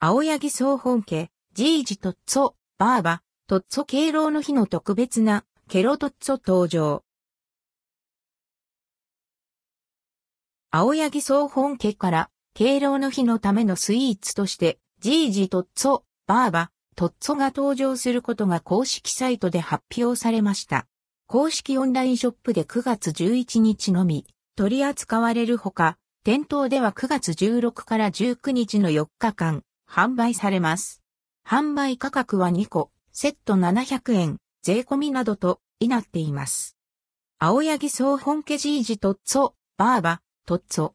青柳総本家、ジージトッツォ、バーバ、トッツォ敬老の日の特別な、ケロトッツォ登場。青柳総本家から、敬老の日のためのスイーツとして、ジージトッツォ、バーバ、トッツォが登場することが公式サイトで発表されました。公式オンラインショップで9月11日のみ取り扱われるほか、店頭では9月16から19日の4日間販売されます。販売価格は2個、セット700円、税込みなどと、いなっています。青柳総本家ジージトッツォ、バーバ、トッツォ。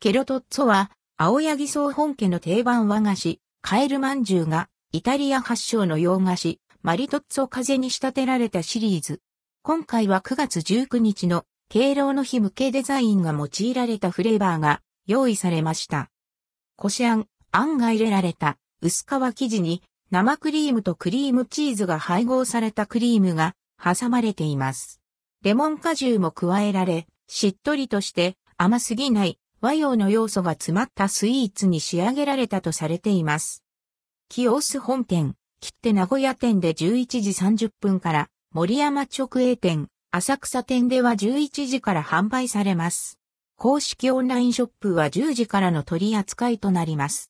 ケロトッツォは、青柳総本家の定番和菓子、カエルまんじゅうが、イタリア発祥の洋菓子、マリトッツォ風に仕立てられたシリーズ。今回は9月19日の敬老の日向けデザインが用いられたフレーバーが用意されました。こしあん、あんが入れられた薄皮生地に生クリームとクリームチーズが配合されたクリームが挟まれています。レモン果汁も加えられ、しっとりとして甘すぎない和洋の要素が詰まったスイーツに仕上げられたとされています。キオス本店、切手名古屋店で11時30分から森山直営店、浅草店では11時から販売されます。公式オンラインショップは10時からの取り扱いとなります。